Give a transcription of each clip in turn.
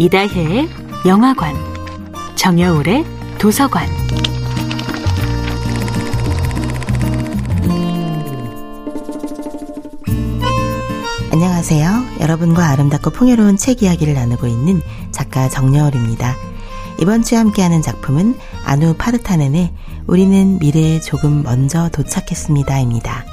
이다혜의 영화관, 정여울의 도서관. 안녕하세요. 여러분과 아름답고 풍요로운 책 이야기를 나누고 있는 작가 정여울입니다. 이번 주에 함께하는 작품은 아누 파르타넨의 우리는 미래에 조금 먼저 도착했습니다입니다.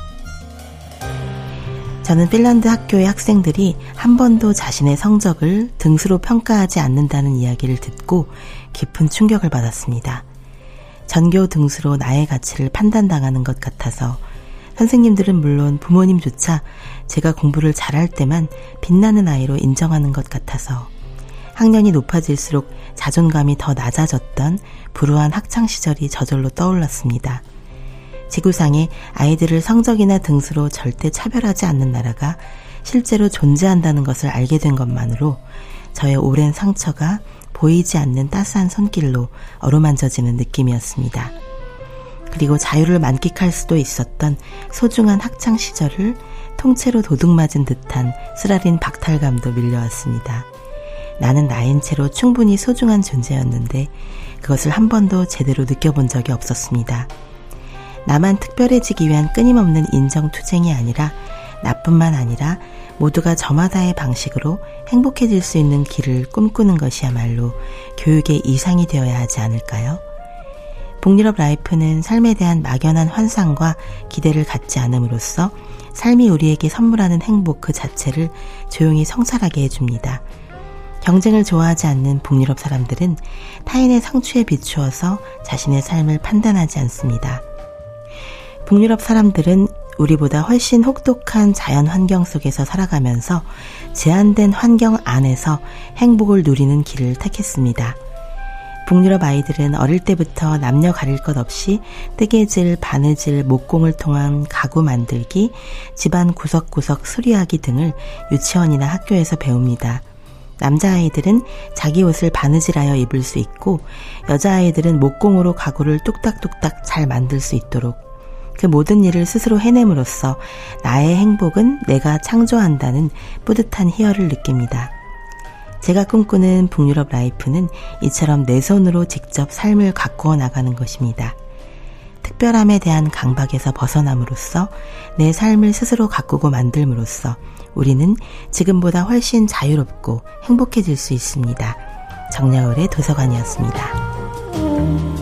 저는 핀란드 학교의 학생들이 한 번도 자신의 성적을 등수로 평가하지 않는다는 이야기를 듣고 깊은 충격을 받았습니다. 전교 등수로 나의 가치를 판단당하는 것 같아서 선생님들은 물론 부모님조차 제가 공부를 잘할 때만 빛나는 아이로 인정하는 것 같아서 학년이 높아질수록 자존감이 더 낮아졌던 불우한 학창시절이 저절로 떠올랐습니다. 지구상에 아이들을 성적이나 등수로 절대 차별하지 않는 나라가 실제로 존재한다는 것을 알게 된 것만으로 저의 오랜 상처가 보이지 않는 따스한 손길로 어루만져지는 느낌이었습니다. 그리고 자유를 만끽할 수도 있었던 소중한 학창 시절을 통째로 도둑맞은 듯한 쓰라린 박탈감도 밀려왔습니다. 나는 나인 채로 충분히 소중한 존재였는데 그것을 한 번도 제대로 느껴본 적이 없었습니다. 나만 특별해지기 위한 끊임없는 인정 투쟁이 아니라 나뿐만 아니라 모두가 저마다의 방식으로 행복해질 수 있는 길을 꿈꾸는 것이야말로 교육의 이상이 되어야 하지 않을까요? 북유럽 라이프는 삶에 대한 막연한 환상과 기대를 갖지 않음으로써 삶이 우리에게 선물하는 행복 그 자체를 조용히 성찰하게 해줍니다. 경쟁을 좋아하지 않는 북유럽 사람들은 타인의 성취에 비추어서 자신의 삶을 판단하지 않습니다. 북유럽 사람들은 우리보다 훨씬 혹독한 자연 환경 속에서 살아가면서 제한된 환경 안에서 행복을 누리는 길을 택했습니다. 북유럽 아이들은 어릴 때부터 남녀 가릴 것 없이 뜨개질, 바느질, 목공을 통한 가구 만들기, 집안 구석구석 수리하기 등을 유치원이나 학교에서 배웁니다. 남자아이들은 자기 옷을 바느질하여 입을 수 있고, 여자아이들은 목공으로 가구를 뚝딱뚝딱 잘 만들 수 있도록 그 모든 일을 스스로 해냄으로써 나의 행복은 내가 창조한다는 뿌듯한 희열을 느낍니다. 제가 꿈꾸는 북유럽 라이프는 이처럼 내 손으로 직접 삶을 가꾸어 나가는 것입니다. 특별함에 대한 강박에서 벗어남으로써 내 삶을 스스로 가꾸고 만들므로써 우리는 지금보다 훨씬 자유롭고 행복해질 수 있습니다. 정야울의 도서관이었습니다.